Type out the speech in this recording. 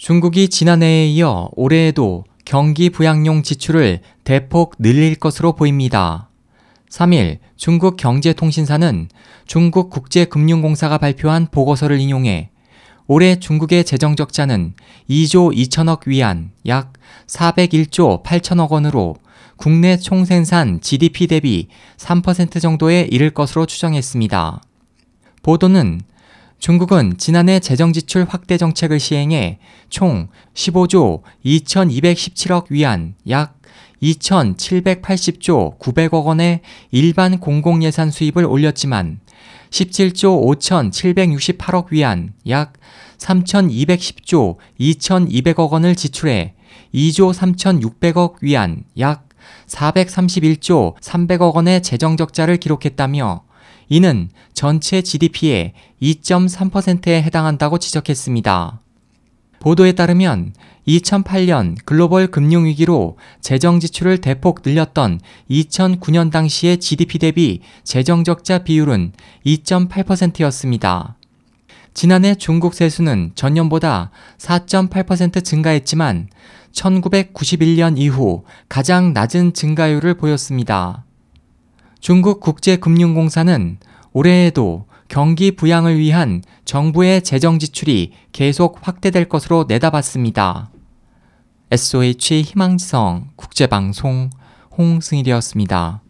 중국이 지난해에 이어 올해에도 경기 부양용 지출을 대폭 늘릴 것으로 보입니다. 3일 중국 경제통신사는 중국 국제금융공사가 발표한 보고서를 인용해 올해 중국의 재정 적자는 2조 2천억 위안 약 401조 8천억 원으로 국내 총생산 GDP 대비 3% 정도에 이를 것으로 추정했습니다. 보도는 중국은 지난해 재정지출 확대 정책을 시행해 총 15조 2217억 위안 약 2,780조 900억 원의 일반 공공예산 수입을 올렸지만 17조 5,768억 위안 약 3,210조 2,200억 원을 지출해 2조 3,600억 위안 약 431조 300억 원의 재정 적자를 기록했다며 이는 전체 GDP의 2.3%에 해당한다고 지적했습니다. 보도에 따르면 2008년 글로벌 금융위기로 재정 지출을 대폭 늘렸던 2009년 당시의 GDP 대비 재정 적자 비율은 2.8%였습니다. 지난해 중국 세수는 전년보다 4.8% 증가했지만 1991년 이후 가장 낮은 증가율을 보였습니다. 중국 국제금융공사는 올해에도 경기 부양을 위한 정부의 재정 지출이 계속 확대될 것으로 내다봤습니다. SOH 희망지성 국제방송 홍승일이었습니다.